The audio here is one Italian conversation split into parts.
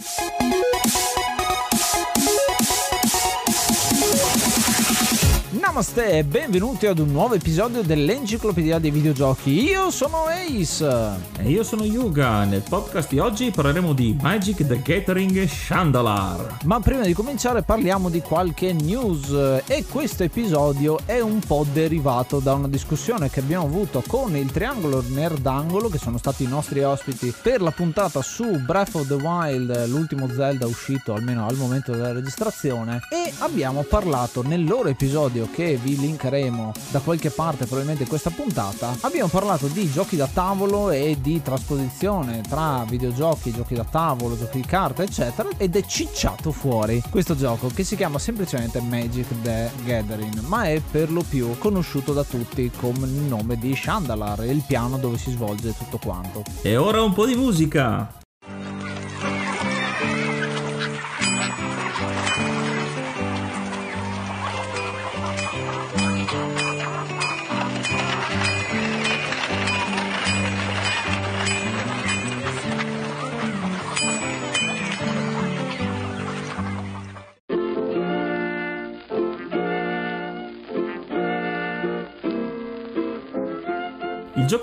you Namaste e benvenuti ad un nuovo episodio dell'Enciclopedia dei Videogiochi. Io sono Ace. E io sono Yuga. Nel podcast di oggi parleremo di Magic the Gathering Shandalar. Ma prima di cominciare parliamo di qualche news e questo episodio è un po' derivato da una discussione che abbiamo avuto con il Triangolo Nerdangolo, che sono stati i nostri ospiti per la puntata su Breath of the Wild, l'ultimo Zelda uscito almeno al momento della registrazione, e abbiamo parlato nel loro episodio che vi linkeremo da qualche parte probabilmente questa puntata, abbiamo parlato di giochi da tavolo e di trasposizione tra videogiochi, giochi da tavolo, giochi di carta, eccetera, ed è cicciato fuori questo gioco che si chiama semplicemente Magic the Gathering, ma è per lo più conosciuto da tutti con il nome di Shandalar, il piano dove si svolge tutto quanto. E ora un po' di musica!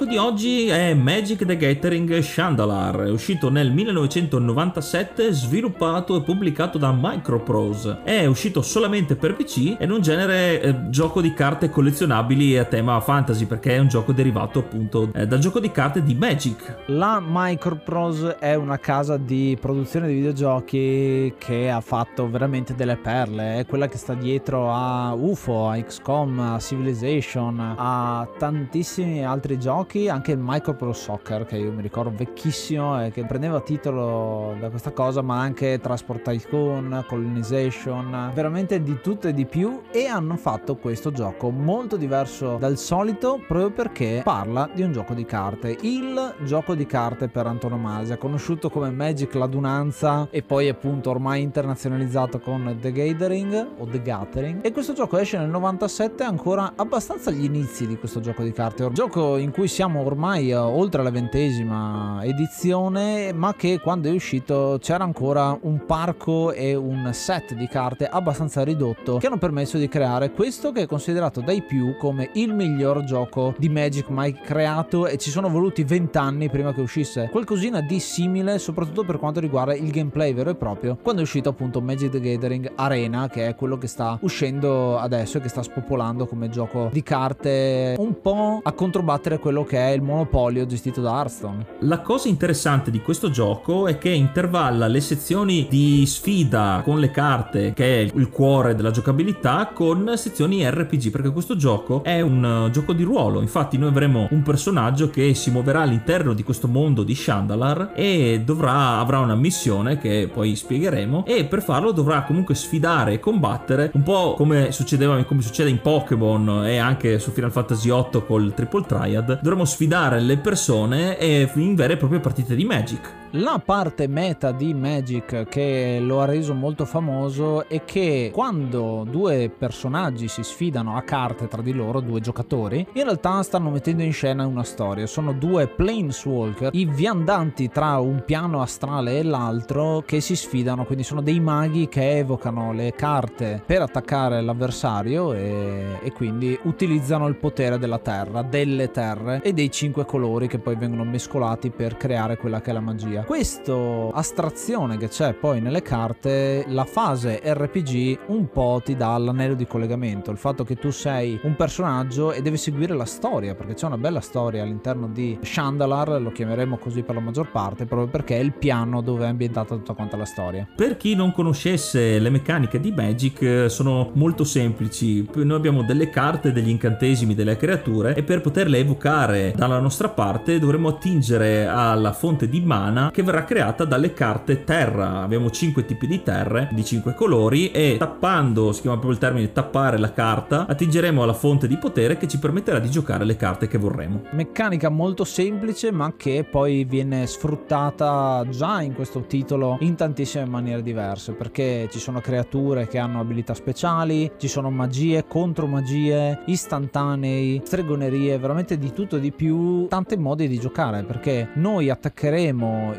Di oggi è Magic the Gathering Shandalar, è uscito nel 1997, sviluppato e pubblicato da Microprose. È uscito solamente per PC ed è un genere eh, gioco di carte collezionabili a tema fantasy perché è un gioco derivato appunto eh, dal gioco di carte di Magic. La Microprose è una casa di produzione di videogiochi che ha fatto veramente delle perle, è quella che sta dietro a UFO, a XCOM, a Civilization, a tantissimi altri giochi, anche il Micro Pro Soccer che io mi ricordo vecchissimo e che prendeva titolo da questa cosa, ma anche Transport Tycoon, Colonization, veramente di tutto e di più. E hanno fatto questo gioco molto diverso dal solito proprio perché parla di un gioco di carte, il gioco di carte per antonomasia, conosciuto come Magic l'adunanza e poi appunto ormai internazionalizzato con The Gathering o The Gathering. E questo gioco esce nel 97 ancora abbastanza agli inizi di questo gioco di carte, un gioco in cui siamo ormai uh, oltre la ventesima edizione, ma che quando è uscito c'era ancora un parco e un set di carte abbastanza ridotto che hanno permesso di creare questo che è considerato dai più come il miglior gioco di Magic mai creato e ci sono voluti vent'anni prima che uscisse. Qualcosina di simile, soprattutto per quanto riguarda il gameplay vero e proprio, quando è uscito appunto Magic the Gathering Arena, che è quello che sta uscendo adesso e che sta spopolando come gioco di carte un po' a controbattere quello che è il monopolio gestito da Hearthstone. La cosa interessante di questo gioco è che intervalla le sezioni di sfida con le carte, che è il cuore della giocabilità, con sezioni RPG, perché questo gioco è un uh, gioco di ruolo. Infatti noi avremo un personaggio che si muoverà all'interno di questo mondo di Shandalar e dovrà, avrà una missione che poi spiegheremo e per farlo dovrà comunque sfidare e combattere un po' come succedeva come succede in Pokémon e anche su Final Fantasy VIII col Triple Triad dovremo sfidare le persone in vere e proprie partite di Magic. La parte meta di Magic che lo ha reso molto famoso è che quando due personaggi si sfidano a carte tra di loro, due giocatori, in realtà stanno mettendo in scena una storia. Sono due Planeswalker, i viandanti tra un piano astrale e l'altro che si sfidano, quindi sono dei maghi che evocano le carte per attaccare l'avversario e, e quindi utilizzano il potere della terra, delle terre e dei cinque colori che poi vengono mescolati per creare quella che è la magia. Questa astrazione che c'è poi nelle carte, la fase RPG un po' ti dà l'anello di collegamento, il fatto che tu sei un personaggio e devi seguire la storia, perché c'è una bella storia all'interno di Shandalar, lo chiameremo così per la maggior parte, proprio perché è il piano dove è ambientata tutta quanta la storia. Per chi non conoscesse le meccaniche di Magic, sono molto semplici. Noi abbiamo delle carte, degli incantesimi, delle creature e per poterle evocare dalla nostra parte dovremo attingere alla fonte di mana che verrà creata dalle carte terra. Abbiamo 5 tipi di terre di 5 colori e tappando, si chiama proprio il termine tappare la carta, attingeremo alla fonte di potere che ci permetterà di giocare le carte che vorremmo. Meccanica molto semplice ma che poi viene sfruttata già in questo titolo in tantissime maniere diverse perché ci sono creature che hanno abilità speciali, ci sono magie, contromagie, istantanei, stregonerie, veramente di tutto e di più, tanti modi di giocare perché noi attaccheremo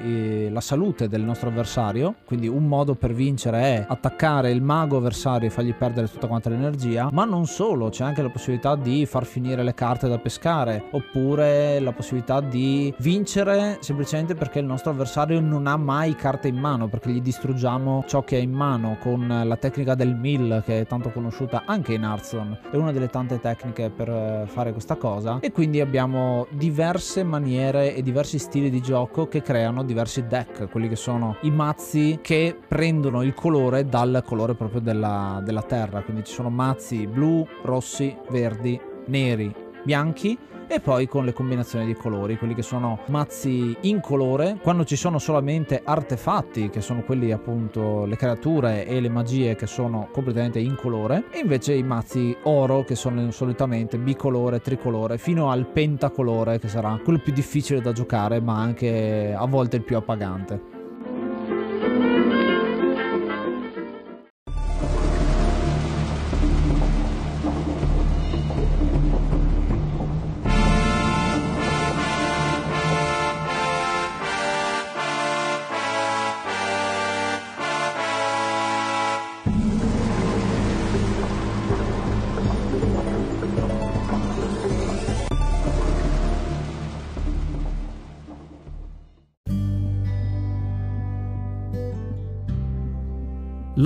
la salute del nostro avversario, quindi un modo per vincere è attaccare il mago avversario e fargli perdere tutta quanta l'energia, ma non solo, c'è anche la possibilità di far finire le carte da pescare, oppure la possibilità di vincere semplicemente perché il nostro avversario non ha mai carte in mano, perché gli distruggiamo ciò che ha in mano con la tecnica del mill che è tanto conosciuta anche in Hearthstone, è una delle tante tecniche per eh, fare questa cosa. E quindi abbiamo diverse maniere e diversi stili di gioco che creano diversi deck, quelli che sono i mazzi che prendono il colore dal colore proprio della, della terra, quindi ci sono mazzi blu, rossi, verdi, neri, bianchi e poi con le combinazioni di colori, quelli che sono mazzi in colore, quando ci sono solamente artefatti, che sono quelli appunto le creature e le magie che sono completamente in colore, e invece i mazzi oro che sono solitamente bicolore, tricolore, fino al pentacolore che sarà quello più difficile da giocare ma anche a volte il più appagante.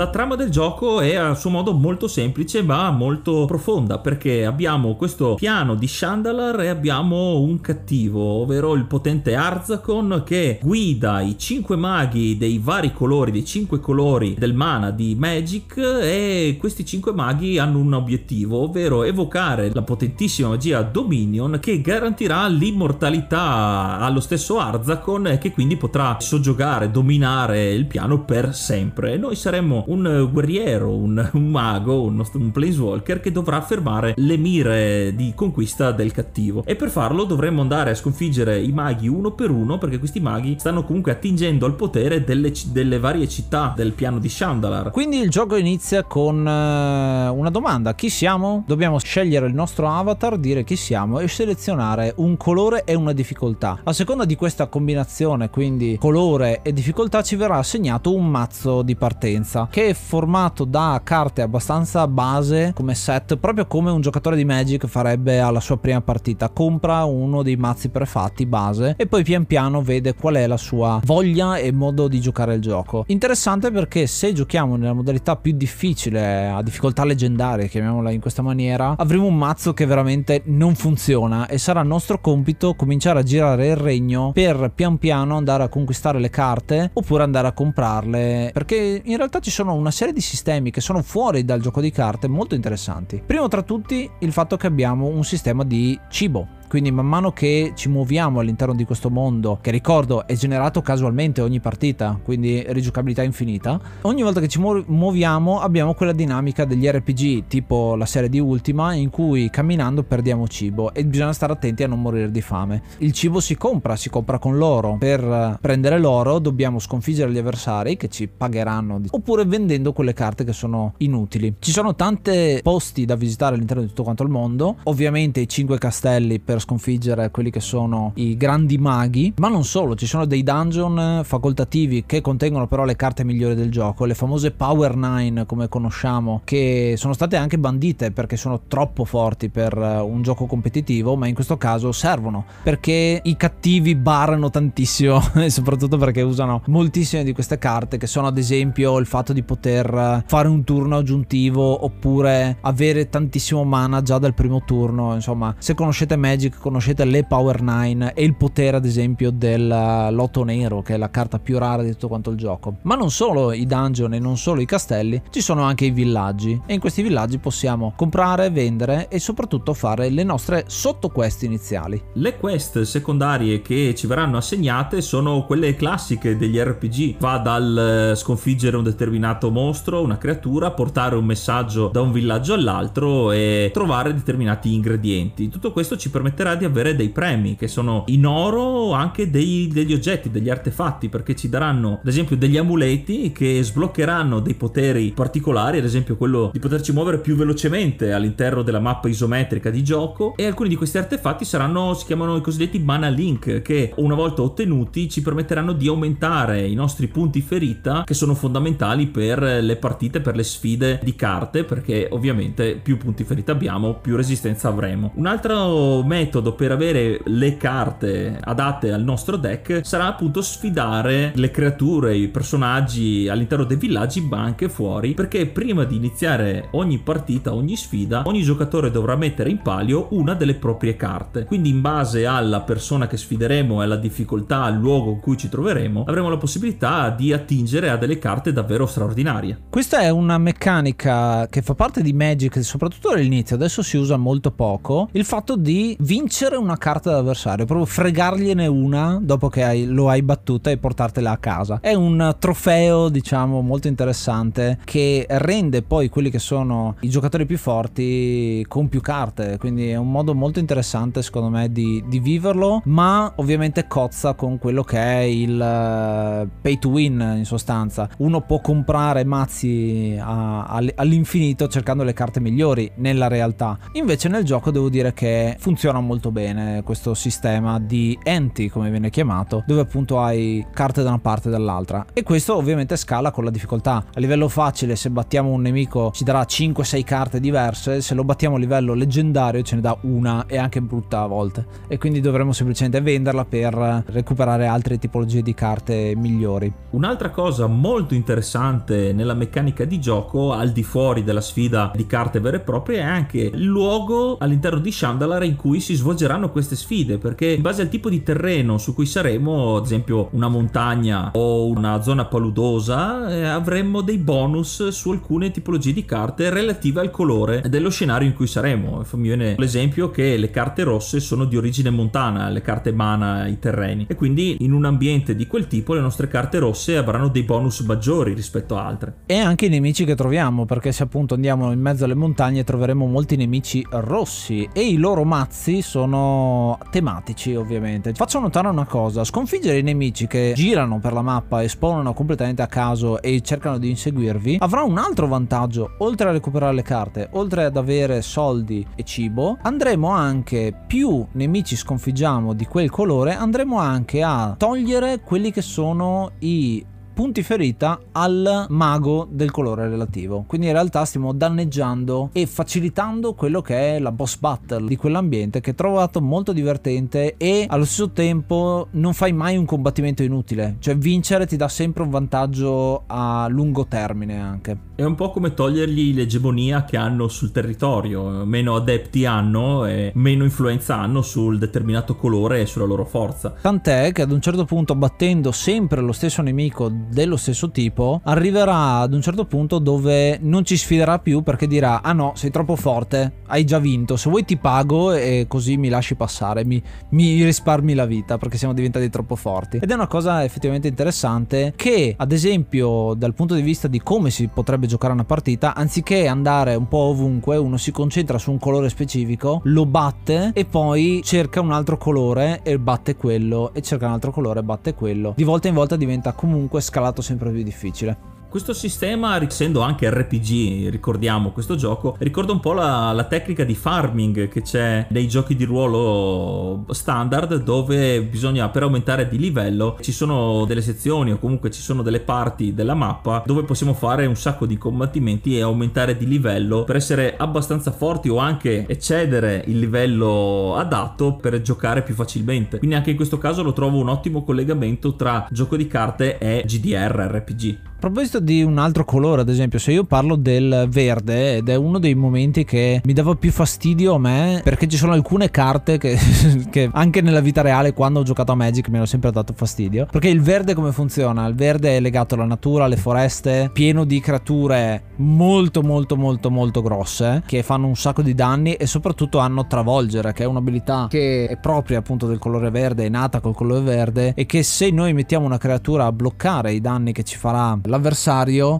La trama del gioco è a suo modo molto semplice ma molto profonda perché abbiamo questo piano di Shandalar e abbiamo un cattivo, ovvero il potente Arzakon che guida i cinque maghi dei vari colori, dei cinque colori del mana di Magic e questi cinque maghi hanno un obiettivo, ovvero evocare la potentissima magia Dominion che garantirà l'immortalità allo stesso Arzakon e che quindi potrà soggiogare, dominare il piano per sempre. Noi saremmo un guerriero, un, un mago, un, un planeswalker che dovrà fermare le mire di conquista del cattivo. E per farlo dovremmo andare a sconfiggere i maghi uno per uno perché questi maghi stanno comunque attingendo al potere delle, delle varie città del piano di Shandalar. Quindi il gioco inizia con uh, una domanda: chi siamo? Dobbiamo scegliere il nostro avatar, dire chi siamo e selezionare un colore e una difficoltà. A seconda di questa combinazione, quindi colore e difficoltà, ci verrà assegnato un mazzo di partenza che è formato da carte abbastanza base come set, proprio come un giocatore di Magic farebbe alla sua prima partita. Compra uno dei mazzi prefatti base e poi pian piano vede qual è la sua voglia e modo di giocare il gioco. Interessante perché se giochiamo nella modalità più difficile, a difficoltà leggendaria, chiamiamola in questa maniera, avremo un mazzo che veramente non funziona e sarà nostro compito cominciare a girare il regno per pian piano andare a conquistare le carte oppure andare a comprarle perché in realtà ci sono sono una serie di sistemi che sono fuori dal gioco di carte molto interessanti. Primo tra tutti il fatto che abbiamo un sistema di cibo quindi man mano che ci muoviamo all'interno di questo mondo, che ricordo è generato casualmente ogni partita, quindi rigiocabilità infinita, ogni volta che ci muoviamo abbiamo quella dinamica degli RPG, tipo la serie di Ultima, in cui camminando perdiamo cibo e bisogna stare attenti a non morire di fame. Il cibo si compra, si compra con l'oro. Per prendere l'oro dobbiamo sconfiggere gli avversari che ci pagheranno, oppure vendendo quelle carte che sono inutili. Ci sono tanti posti da visitare all'interno di tutto quanto il mondo, ovviamente i 5 castelli per sconfiggere quelli che sono i grandi maghi, ma non solo, ci sono dei dungeon facoltativi che contengono però le carte migliori del gioco, le famose Power 9 come conosciamo, che sono state anche bandite perché sono troppo forti per eh, un gioco competitivo, ma in questo caso servono perché i cattivi barano tantissimo e soprattutto perché usano moltissime di queste carte che sono ad esempio il fatto di poter eh, fare un turno aggiuntivo oppure avere tantissimo mana già dal primo turno, insomma, se conoscete Magic Magic conoscete le Power 9 e il potere ad esempio del Lotto Nero che è la carta più rara di tutto quanto il gioco. Ma non solo i dungeon e non solo i castelli, ci sono anche i villaggi e in questi villaggi possiamo comprare, vendere e soprattutto fare le nostre sottoquest iniziali. Le quest secondarie che ci verranno assegnate sono quelle classiche degli RPG, va dal eh, sconfiggere un determinato mostro, una creatura, portare un messaggio da un villaggio all'altro e trovare determinati ingredienti. Tutto questo ci permette permetterà di avere dei premi che sono in oro o anche dei, degli oggetti, degli artefatti, perché ci daranno ad esempio degli amuleti che sbloccheranno dei poteri particolari, ad esempio quello di poterci muovere più velocemente all'interno della mappa isometrica di gioco e alcuni di questi artefatti saranno, si chiamano i cosiddetti mana link, che una volta ottenuti ci permetteranno di aumentare i nostri punti ferita che sono fondamentali per le partite, per le sfide di carte, perché ovviamente più punti ferita abbiamo, più resistenza avremo. Un altro metodo per avere le carte adatte al nostro deck sarà appunto sfidare le creature, i personaggi all'interno dei villaggi, ma anche fuori, perché prima di iniziare ogni partita, ogni sfida, ogni giocatore dovrà mettere in palio una delle proprie carte. Quindi in base alla persona che sfideremo e alla difficoltà, al luogo in cui ci troveremo, avremo la possibilità di attingere a delle carte davvero straordinarie. Questa è una meccanica che fa parte di Magic, soprattutto all'inizio, adesso si usa molto poco, il fatto di vincere una carta d'avversario, proprio fregargliene una dopo che hai, lo hai battuta e portartela a casa. È un trofeo, diciamo, molto interessante che rende poi quelli che sono i giocatori più forti con più carte, quindi è un modo molto interessante secondo me di, di viverlo, ma ovviamente cozza con quello che è il uh, pay to win in sostanza. Uno può comprare mazzi a, a, all'infinito cercando le carte migliori nella realtà. Invece nel gioco devo dire che funziona molto bene questo sistema di enti, come viene chiamato, dove appunto hai carte da una parte e dall'altra. E questo ovviamente scala con la difficoltà. A livello facile, se battiamo un nemico ci darà 5-6 carte diverse, se lo battiamo a livello leggendario ce ne dà una e anche brutta a volte. E quindi dovremo semplicemente venderla per recuperare altre tipologie di carte migliori. Un'altra cosa molto interessante nella meccanica di gioco, al di fuori della sfida di carte vere e proprie, è anche il luogo all'interno di Shandalar in cui si svolgeranno queste sfide, perché in base al tipo di terreno su cui saremo, ad esempio una montagna o una zona paludosa, eh, avremmo dei bonus su alcune tipologie di carte relative al colore dello scenario in cui saremo. Mi viene l'esempio che le carte rosse sono di origine montana, le carte mana, i terreni, e quindi in un ambiente di quel tipo le nostre carte rosse avranno dei bonus maggiori rispetto a altre. E anche i nemici che troviamo, perché se appunto andiamo in mezzo alle montagne troveremo molti nemici rossi e i loro mazzi sono tematici ovviamente. Faccio notare una cosa, sconfiggere i nemici che girano per la mappa e spawnano completamente a caso e cercano di inseguirvi avrà un altro vantaggio, oltre a recuperare le carte, oltre ad avere soldi e cibo, andremo anche più nemici sconfiggiamo di quel colore, andremo anche a togliere quelli che sono i punti ferita al mago del colore relativo. Quindi in realtà stiamo danneggiando e facilitando quello che è la boss battle di quell'ambiente che ho trovato molto divertente e allo stesso tempo non fai mai un combattimento inutile. Cioè vincere ti dà sempre un vantaggio a lungo termine anche. È un po' come togliergli l'egemonia che hanno sul territorio, meno adepti hanno e meno influenza hanno sul determinato colore e sulla loro forza. Tant'è che ad un certo punto battendo sempre lo stesso nemico dello stesso tipo arriverà ad un certo punto dove non ci sfiderà più perché dirà ah no sei troppo forte hai già vinto se vuoi ti pago e così mi lasci passare mi, mi risparmi la vita perché siamo diventati troppo forti. Ed è una cosa effettivamente interessante che ad esempio dal punto di vista di come si potrebbe giocare una partita anziché andare un po' ovunque uno si concentra su un colore specifico lo batte e poi cerca un altro colore e batte quello e cerca un altro colore e batte quello. Di volta in volta diventa comunque scalato sempre più difficile. Questo sistema, essendo anche RPG, ricordiamo questo gioco, ricorda un po' la, la, tecnica di farming che c'è nei giochi di ruolo standard dove bisogna per aumentare di livello ci sono delle sezioni o comunque ci sono delle parti della mappa dove possiamo fare un sacco di combattimenti e aumentare di livello per essere abbastanza forti o anche eccedere il livello adatto per giocare più facilmente. Quindi anche in questo caso lo trovo un ottimo collegamento tra gioco di carte e GDR RPG. A proposito di un altro colore, ad esempio, se io parlo del verde, ed è uno dei momenti che mi dava più fastidio a me, perché ci sono alcune carte che, che anche nella vita reale, quando ho giocato a Magic, mi hanno sempre dato fastidio. Perché il verde come funziona? Il verde è legato alla natura, alle foreste, pieno di creature molto molto molto molto grosse che fanno un sacco di danni e soprattutto hanno travolgere che è un'abilità che è propria appunto del colore verde, è nata col colore verde e che se noi mettiamo una creatura a bloccare i danni che ci farà l'avversario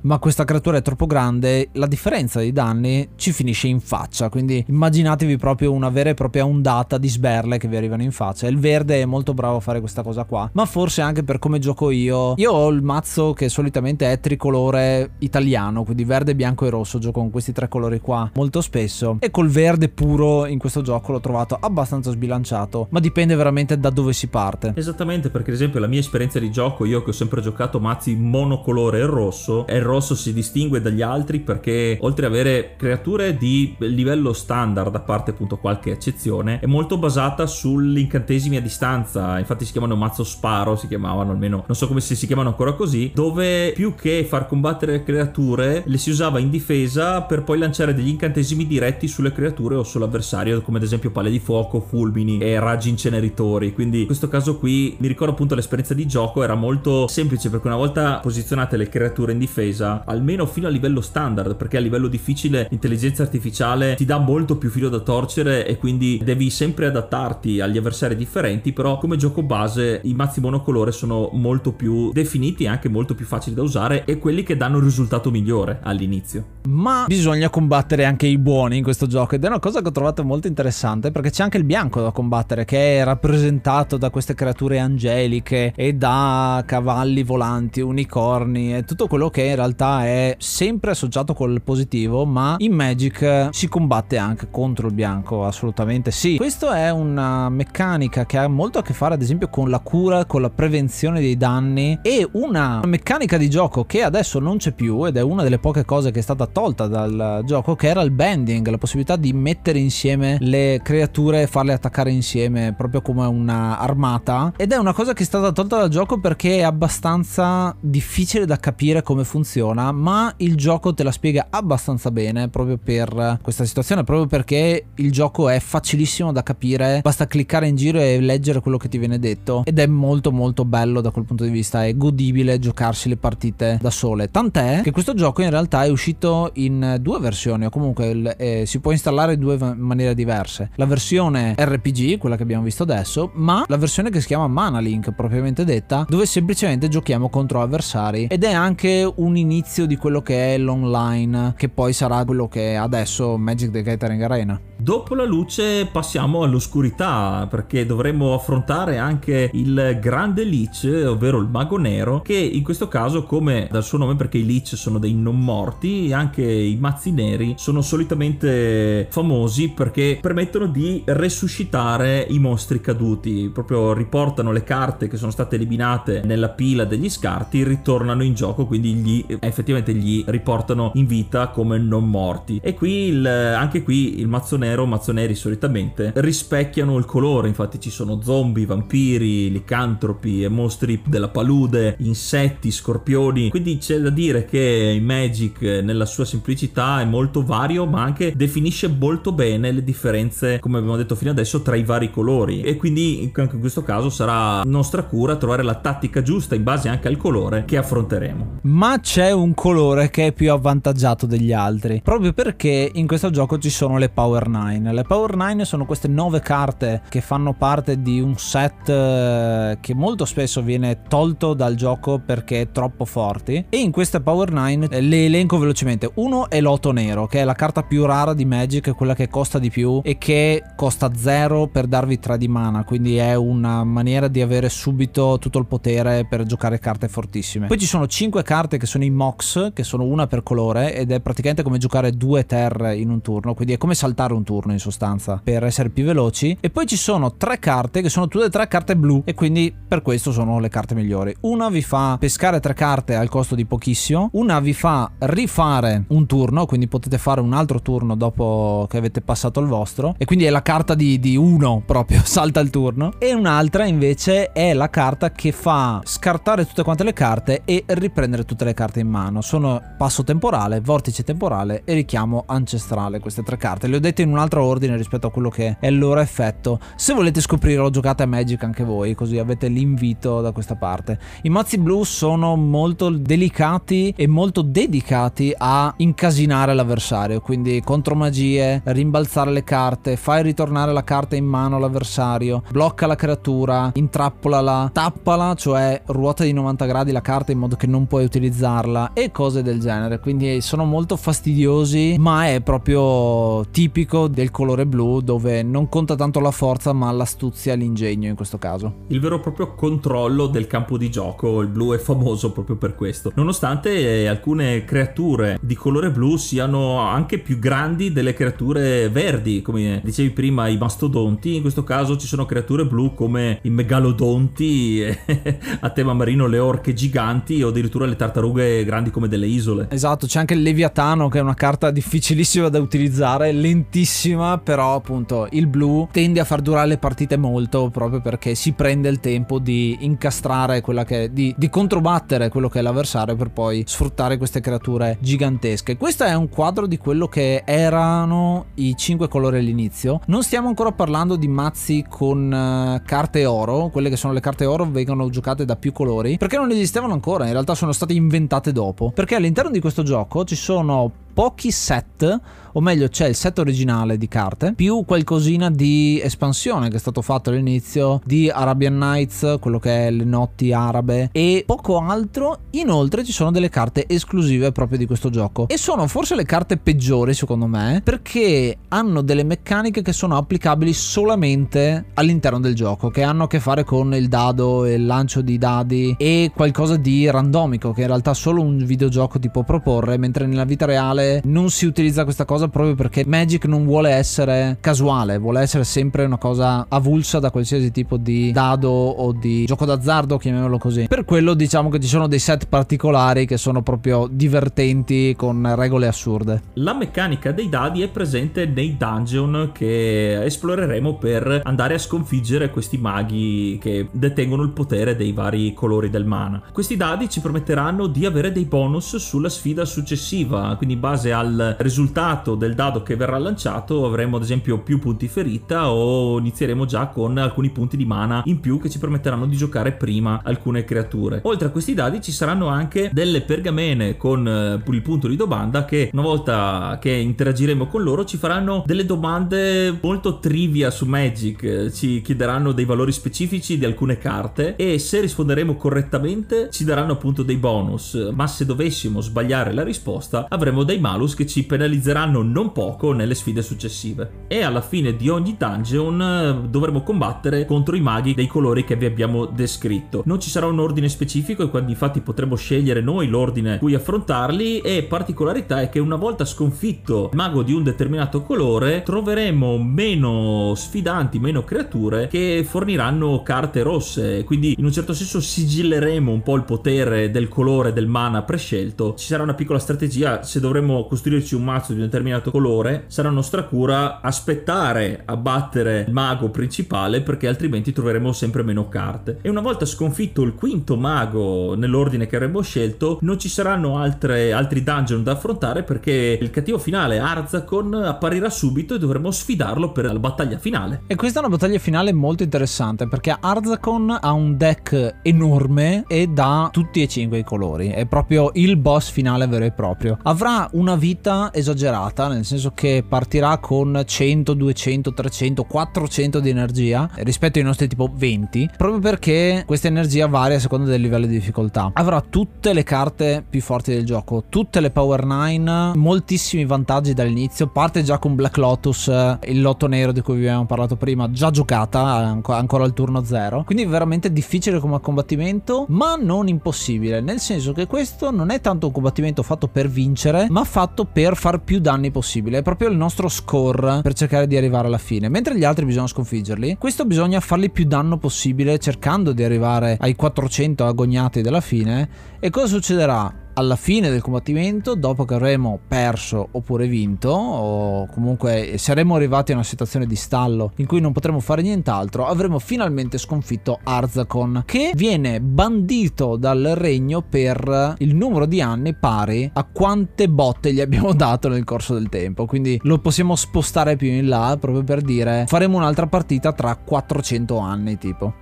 ma questa creatura è troppo grande la differenza dei danni ci finisce in faccia. Quindi immaginatevi proprio una vera e propria ondata di sberle che vi arrivano in faccia. Il verde è molto bravo a fare questa cosa qua ma forse anche per come gioco io. Io ho il mazzo che solitamente è tricolore italiano quindi verde, bianco e rosso. Gioco con questi tre colori qua molto spesso. E col verde puro in questo gioco l'ho trovato abbastanza sbilanciato ma dipende veramente da dove si parte. Esattamente perché ad esempio la mia esperienza di gioco io che ho sempre giocato mazzi monocolore e rosso e il rosso si distingue dagli altri perché oltre ad avere creature di livello standard a parte appunto qualche eccezione è molto basata sugli incantesimi a distanza. Infatti si chiamano mazzo sparo si chiamavano almeno non so come se si chiamano ancora così dove più che far combattere le creature le si usava in difesa per poi lanciare degli incantesimi diretti sulle creature o sull'avversario come ad esempio palle di fuoco fulmini e raggi inceneritori. Quindi in questo caso qui mi ricordo appunto l'esperienza di gioco era molto semplice perché una volta posizionate le creature in difesa almeno fino a livello standard perché a livello difficile l'intelligenza artificiale ti dà molto più filo da torcere e quindi devi sempre adattarti agli avversari differenti però come gioco base i mazzi monocolore sono molto più definiti e anche molto più facili da usare e quelli che danno il risultato migliore all'inizio. Ma bisogna combattere anche i buoni in questo gioco ed è una cosa che ho trovato molto interessante perché c'è anche il bianco da combattere che è rappresentato da queste creature angeliche e da cavalli volanti, unicorni e tutto quello che in realtà è sempre associato col positivo ma in Magic si combatte anche contro il bianco assolutamente sì. Questa è una meccanica che ha molto a che fare ad esempio con la cura con la prevenzione dei danni e una meccanica di gioco che adesso non c'è più ed è una delle poche cose che è stata tolta dal gioco che era il bending la possibilità di mettere insieme le creature e farle attaccare insieme proprio come una armata. Ed è una cosa che è stata tolta dal gioco perché è abbastanza difficile da capire come funziona ma il gioco te la spiega abbastanza bene proprio per questa situazione proprio perché il gioco è facilissimo da capire. Basta cliccare in giro e leggere quello che ti viene detto. Ed è molto molto bello da quel punto di vista. È godibile giocarsi le partite da sole. Tant'è che questo gioco in realtà è uscito in due versioni o comunque eh, si può installare in due maniere diverse. La versione RPG quella che abbiamo visto adesso ma la versione che si chiama Mana Link propriamente detta dove semplicemente giochiamo contro avversari. Ed è anche un inizio di quello che è l'online che poi sarà quello che è adesso Magic the Gathering Arena. Dopo la luce passiamo all'oscurità perché dovremmo affrontare anche il grande Lich, ovvero il mago nero, che in questo caso come dal suo nome perché i Lich sono dei non morti, anche i mazzi neri sono solitamente famosi perché permettono di resuscitare i mostri caduti, proprio riportano le carte che sono state eliminate nella pila degli scarti, ritornano in gioco, quindi gli, effettivamente gli riportano in vita come non morti. E qui il, anche qui il mazzo nero nero, mazzoneri solitamente rispecchiano il colore, infatti ci sono zombie, vampiri, licantropi e mostri della palude, insetti, scorpioni, quindi c'è da dire che Magic nella sua semplicità è molto vario ma anche definisce molto bene le differenze, come abbiamo detto fino adesso, tra i vari colori e quindi anche in questo caso sarà nostra cura trovare la tattica giusta in base anche al colore che affronteremo. Ma c'è un colore che è più avvantaggiato degli altri, proprio perché in questo gioco ci sono le Power 9 9. Le Power 9 sono queste 9 carte che fanno parte di un set eh, che molto spesso viene tolto dal gioco perché è troppo forti. E in queste Power 9 eh, le elenco velocemente. Uno è Loto Nero, che è la carta più rara di Magic, quella che costa di più e che costa 0 per darvi 3 di mana. Quindi è una maniera di avere subito tutto il potere per giocare carte fortissime. Poi ci sono 5 carte che sono i Mox, che sono una per colore ed è praticamente come giocare due terre in un turno. Quindi è come saltare un turno in sostanza per essere più veloci. E poi ci sono tre carte che sono tutte e tre carte blu. E quindi per questo sono le carte migliori. Una vi fa pescare tre carte al costo di pochissimo. Una vi fa rifare un turno quindi potete fare un altro turno dopo che avete passato il vostro. E quindi è la carta di, di uno proprio salta il turno. E un'altra invece è la carta che fa scartare tutte quante le carte e riprendere tutte le carte in mano sono passo temporale vortice temporale e richiamo ancestrale queste tre carte le ho dette in un altro ordine rispetto a quello che è il loro effetto. Se volete scoprirlo, giocate a Magic anche voi, così avete l'invito da questa parte. I mazzi blu sono molto delicati e molto dedicati a incasinare l'avversario, quindi contro magie, rimbalzare le carte, fai ritornare la carta in mano all'avversario, blocca la creatura, intrappolala, tappala, cioè ruota di 90 gradi la carta in modo che non puoi utilizzarla e cose del genere. Quindi sono molto fastidiosi, ma è proprio tipico del colore blu dove non conta tanto la forza ma l'astuzia l'ingegno in questo caso. Il vero e proprio controllo del campo di gioco, il blu è famoso proprio per questo. Nonostante alcune creature di colore blu siano anche più grandi delle creature verdi, come dicevi prima i mastodonti, in questo caso ci sono creature blu come i megalodonti a tema marino, le orche giganti o addirittura le tartarughe grandi come delle isole. Esatto, c'è anche il Leviatano che è una carta difficilissima da utilizzare, lentissima, però appunto il blu tende a far durare le partite molto proprio perché si prende il tempo di incastrare quella che è, di, di controbattere quello che è l'avversario per poi sfruttare queste creature gigantesche. Questo è un quadro di quello che erano i cinque colori all'inizio. Non stiamo ancora parlando di mazzi con uh, carte oro, quelle che sono le carte oro vengono giocate da più colori, perché non esistevano ancora, in realtà sono state inventate dopo. Perché all'interno di questo gioco ci sono pochi set o meglio c'è il set originale di carte più qualcosina di espansione che è stato fatto all'inizio di Arabian Nights quello che è le notti arabe e poco altro. Inoltre ci sono delle carte esclusive proprio di questo gioco. E sono forse le carte peggiori secondo me perché hanno delle meccaniche che sono applicabili solamente all'interno del gioco che hanno a che fare con il dado e il lancio di dadi e qualcosa di randomico che in realtà solo un videogioco ti può proporre mentre nella vita reale non si utilizza questa cosa proprio perché Magic non vuole essere casuale, vuole essere sempre una cosa avulsa da qualsiasi tipo di dado o di gioco d'azzardo, chiamiamolo così. Per quello diciamo che ci sono dei set particolari che sono proprio divertenti con regole assurde. La meccanica dei dadi è presente nei dungeon che esploreremo per andare a sconfiggere questi maghi che detengono il potere dei vari colori del mana. Questi dadi ci permetteranno di avere dei bonus sulla sfida successiva, quindi in base al risultato del dado che verrà lanciato avremo ad esempio più punti ferita o inizieremo già con alcuni punti di mana in più che ci permetteranno di giocare prima alcune creature. Oltre a questi dadi ci saranno anche delle pergamene con eh, il punto di domanda che una volta che interagiremo con loro ci faranno delle domande molto trivia su Magic, ci chiederanno dei valori specifici di alcune carte e se risponderemo correttamente ci daranno appunto dei bonus, ma se dovessimo sbagliare la risposta avremo dei malus che ci penalizzeranno non poco nelle sfide successive. E alla fine di ogni dungeon eh, dovremo combattere contro i maghi dei colori che vi abbiamo descritto. Non ci sarà un ordine specifico e quindi infatti potremo scegliere noi l'ordine cui affrontarli e particolarità è che una volta sconfitto mago di un determinato colore troveremo meno sfidanti, meno creature che forniranno carte rosse, quindi in un certo senso sigilleremo un po' il potere del colore del mana prescelto. Ci sarà una piccola strategia se dovremo costruirci un mazzo di un determinato colore, sarà nostra cura aspettare a battere il mago principale perché altrimenti troveremo sempre meno carte. E una volta sconfitto il quinto mago nell'ordine che avremmo scelto, non ci saranno altre, altri dungeon da affrontare perché il cattivo finale Arzakon apparirà subito e dovremo sfidarlo per la battaglia finale. E questa è una battaglia finale molto interessante perché Arzakon ha un deck enorme e da tutti e cinque i colori. È proprio il boss finale vero e proprio. Avrà una vita esagerata nel senso che partirà con 100, 200, 300, 400 di energia rispetto ai nostri tipo 20, proprio perché questa energia varia a seconda del livello di difficoltà. Avrà tutte le carte più forti del gioco, tutte le Power 9, moltissimi vantaggi dall'inizio, parte già con Black Lotus, il lotto nero di cui vi abbiamo parlato prima, già giocata, ancora al turno 0, quindi veramente difficile come combattimento, ma non impossibile, nel senso che questo non è tanto un combattimento fatto per vincere, ma fatto per far più danni possibile. È proprio il nostro score per cercare di arrivare alla fine. Mentre gli altri bisogna sconfiggerli, questo bisogna fargli più danno possibile cercando di arrivare ai 400 agognati della fine. E cosa succederà? Alla fine del combattimento, dopo che avremo perso oppure vinto, o comunque saremo arrivati a una situazione di stallo in cui non potremo fare nient'altro, avremo finalmente sconfitto Arzakon, che viene bandito dal regno per il numero di anni pari a quante botte gli abbiamo dato nel corso del tempo. Quindi lo possiamo spostare più in là proprio per dire faremo un'altra partita tra 400 anni tipo.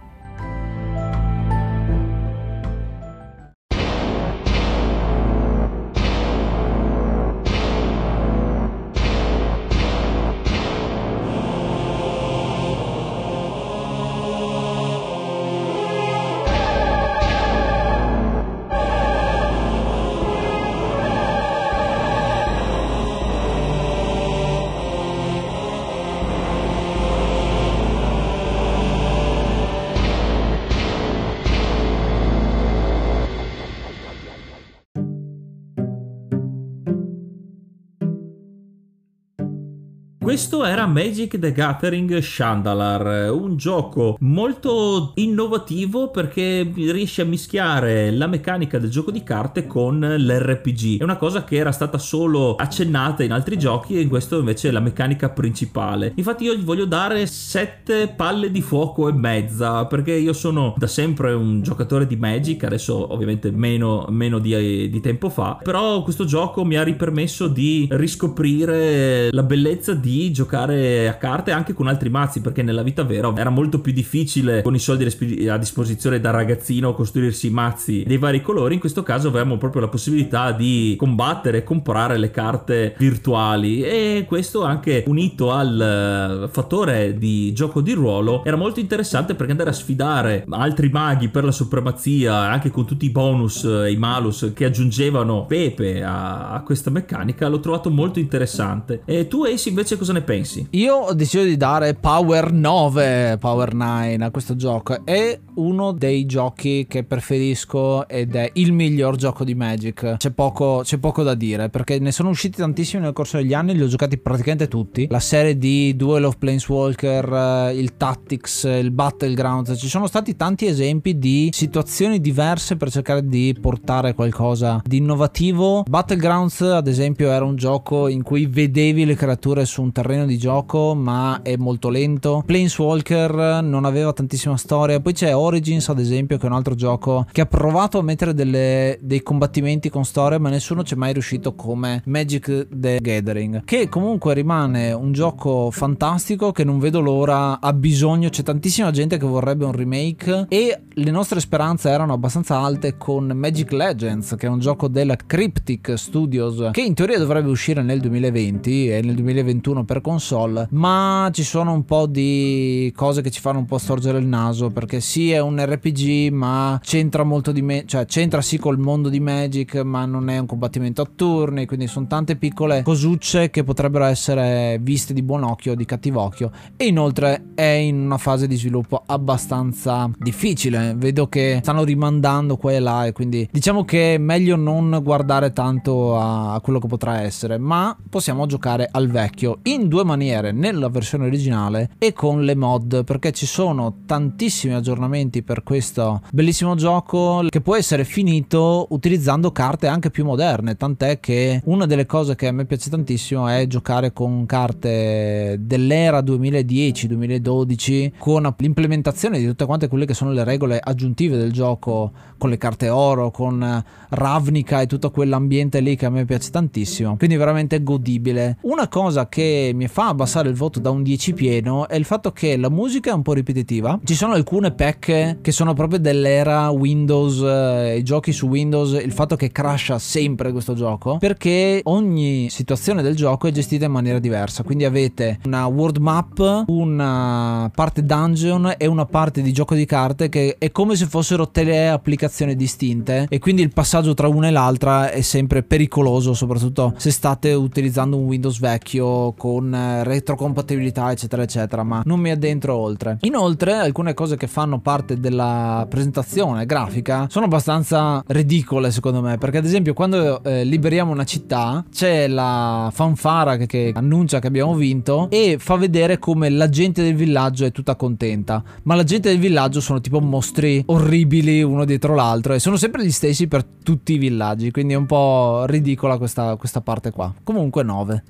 Magic the Gathering Shandalar, un gioco molto innovativo perché riesce a mischiare la meccanica del gioco di carte con l'RPG. È una cosa che era stata solo accennata in altri giochi e in questo invece è la meccanica principale. Infatti io gli voglio dare 7 palle di fuoco e mezza perché io sono da sempre un giocatore di Magic, adesso ovviamente meno, meno di, di tempo fa, però questo gioco mi ha ripermesso di riscoprire la bellezza di giocare a carte anche con altri mazzi perché nella vita vera era molto più difficile con i soldi a disposizione da ragazzino costruirsi i mazzi dei vari colori. In questo caso avevamo proprio la possibilità di combattere e comprare le carte virtuali. E questo anche unito al eh, fattore di gioco di ruolo era molto interessante perché andare a sfidare altri maghi per la supremazia anche con tutti i bonus e i malus che aggiungevano pepe a, questa meccanica l'ho trovato molto interessante. E tu Ace invece cosa ne pensi? Io ho deciso di dare Power 9, Power 9 a questo gioco. È uno dei giochi che preferisco ed è il miglior gioco di Magic. C'è poco, c'è poco da dire perché ne sono usciti tantissimi nel corso degli anni, li ho giocati praticamente tutti. La serie di Duel of Planeswalker, eh, il Tactics, il Battlegrounds, ci sono stati tanti esempi di situazioni diverse per cercare di portare qualcosa di innovativo. Battlegrounds, ad esempio, era un gioco in cui vedevi le creature su un terreno di gioco, ma è molto lento. Planeswalker non aveva tantissima storia. Poi c'è Origins, ad esempio, che è un altro gioco che ha provato a mettere delle, dei combattimenti con storia, ma nessuno ci è mai riuscito come Magic the Gathering. Che comunque rimane un gioco fantastico che non vedo l'ora. Ha bisogno, c'è tantissima gente che vorrebbe un remake. E le nostre speranze erano abbastanza alte con Magic Legends, che è un gioco della Cryptic Studios, che in teoria dovrebbe uscire nel 2020 e nel 2021 per console. Ma ci sono un po' di cose che ci fanno un po' storgere il naso perché sì è un RPG ma c'entra molto di me, cioè c'entra sì col mondo di Magic ma non è un combattimento a turni, quindi sono tante piccole cosucce che potrebbero essere viste di buon occhio di cattivo occhio. E inoltre è in una fase di sviluppo abbastanza difficile, vedo che stanno rimandando qua e là e quindi diciamo che è meglio non guardare tanto a quello che potrà essere, ma possiamo giocare al vecchio in due maniere, nella versione originale e con le mod perché ci sono tantissimi aggiornamenti per questo bellissimo gioco che può essere finito utilizzando carte anche più moderne tant'è che una delle cose che a me piace tantissimo è giocare con carte dell'era 2010-2012 con l'implementazione di tutte quante quelle che sono le regole aggiuntive del gioco con le carte oro con Ravnica e tutto quell'ambiente lì che a me piace tantissimo quindi veramente godibile. Una cosa che mi fa abbassare il voto da un 10 pieno è il fatto che la musica è un po' ripetitiva. Ci sono alcune pecche che sono proprio dell'era Windows, eh, i giochi su Windows, il fatto che crasha sempre questo gioco, perché ogni situazione del gioco è gestita in maniera diversa. Quindi avete una world map, una parte dungeon e una parte di gioco di carte che è come se fossero tele applicazioni distinte e quindi il passaggio tra una e l'altra è sempre pericoloso, soprattutto se state utilizzando un Windows vecchio con eh, retrocompatibilità eccetera eccetera, ma non mi addentro oltre. Inoltre alcune cose che fanno parte della presentazione grafica sono abbastanza ridicole secondo me, perché ad esempio quando eh, liberiamo una città c'è la fanfara che, che annuncia che abbiamo vinto e fa vedere come la gente del villaggio è tutta contenta, ma la gente del villaggio sono tipo mostri orribili uno dietro l'altro e sono sempre gli stessi per tutti i villaggi, quindi è un po' ridicola questa, questa parte qua. Comunque 9.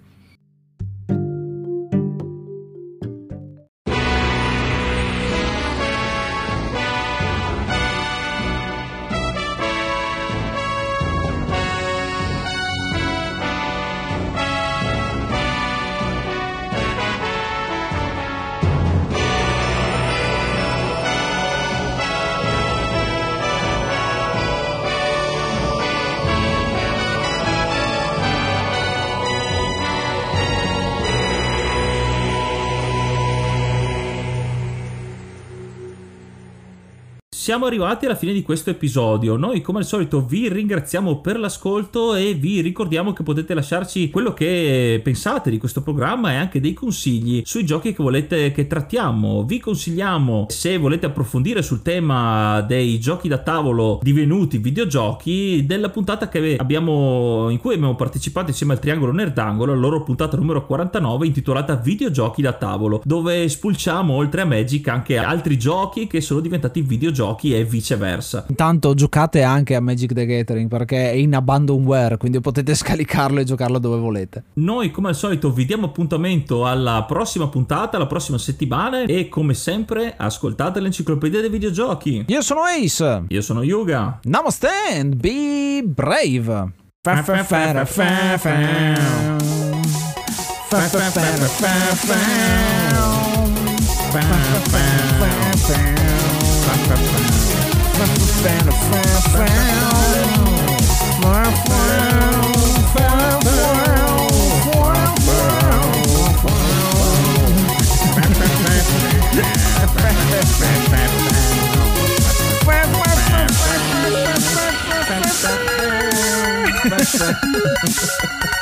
Siamo arrivati alla fine di questo episodio. Noi, come al solito, vi ringraziamo per l'ascolto e vi ricordiamo che potete lasciarci quello che pensate di questo programma e anche dei consigli sui giochi che volete che trattiamo. Vi consigliamo, se volete approfondire sul tema dei giochi da tavolo divenuti videogiochi, della puntata che abbiamo, in cui abbiamo partecipato insieme al Triangolo Nerdangolo, la loro puntata numero 49 intitolata Videogiochi da tavolo, dove spulciamo oltre a Magic anche altri giochi che sono diventati videogiochi giochi e viceversa. Intanto giocate anche a Magic the Gathering perché è in abandonware, quindi potete scaricarlo e giocarlo dove volete. Noi come al solito vi diamo appuntamento alla prossima puntata, la prossima settimana e come sempre ascoltate l'enciclopedia dei videogiochi. Io sono Ace. Io sono Yuga. Namaste and be brave. Fa fa fa Ha ha ha ha!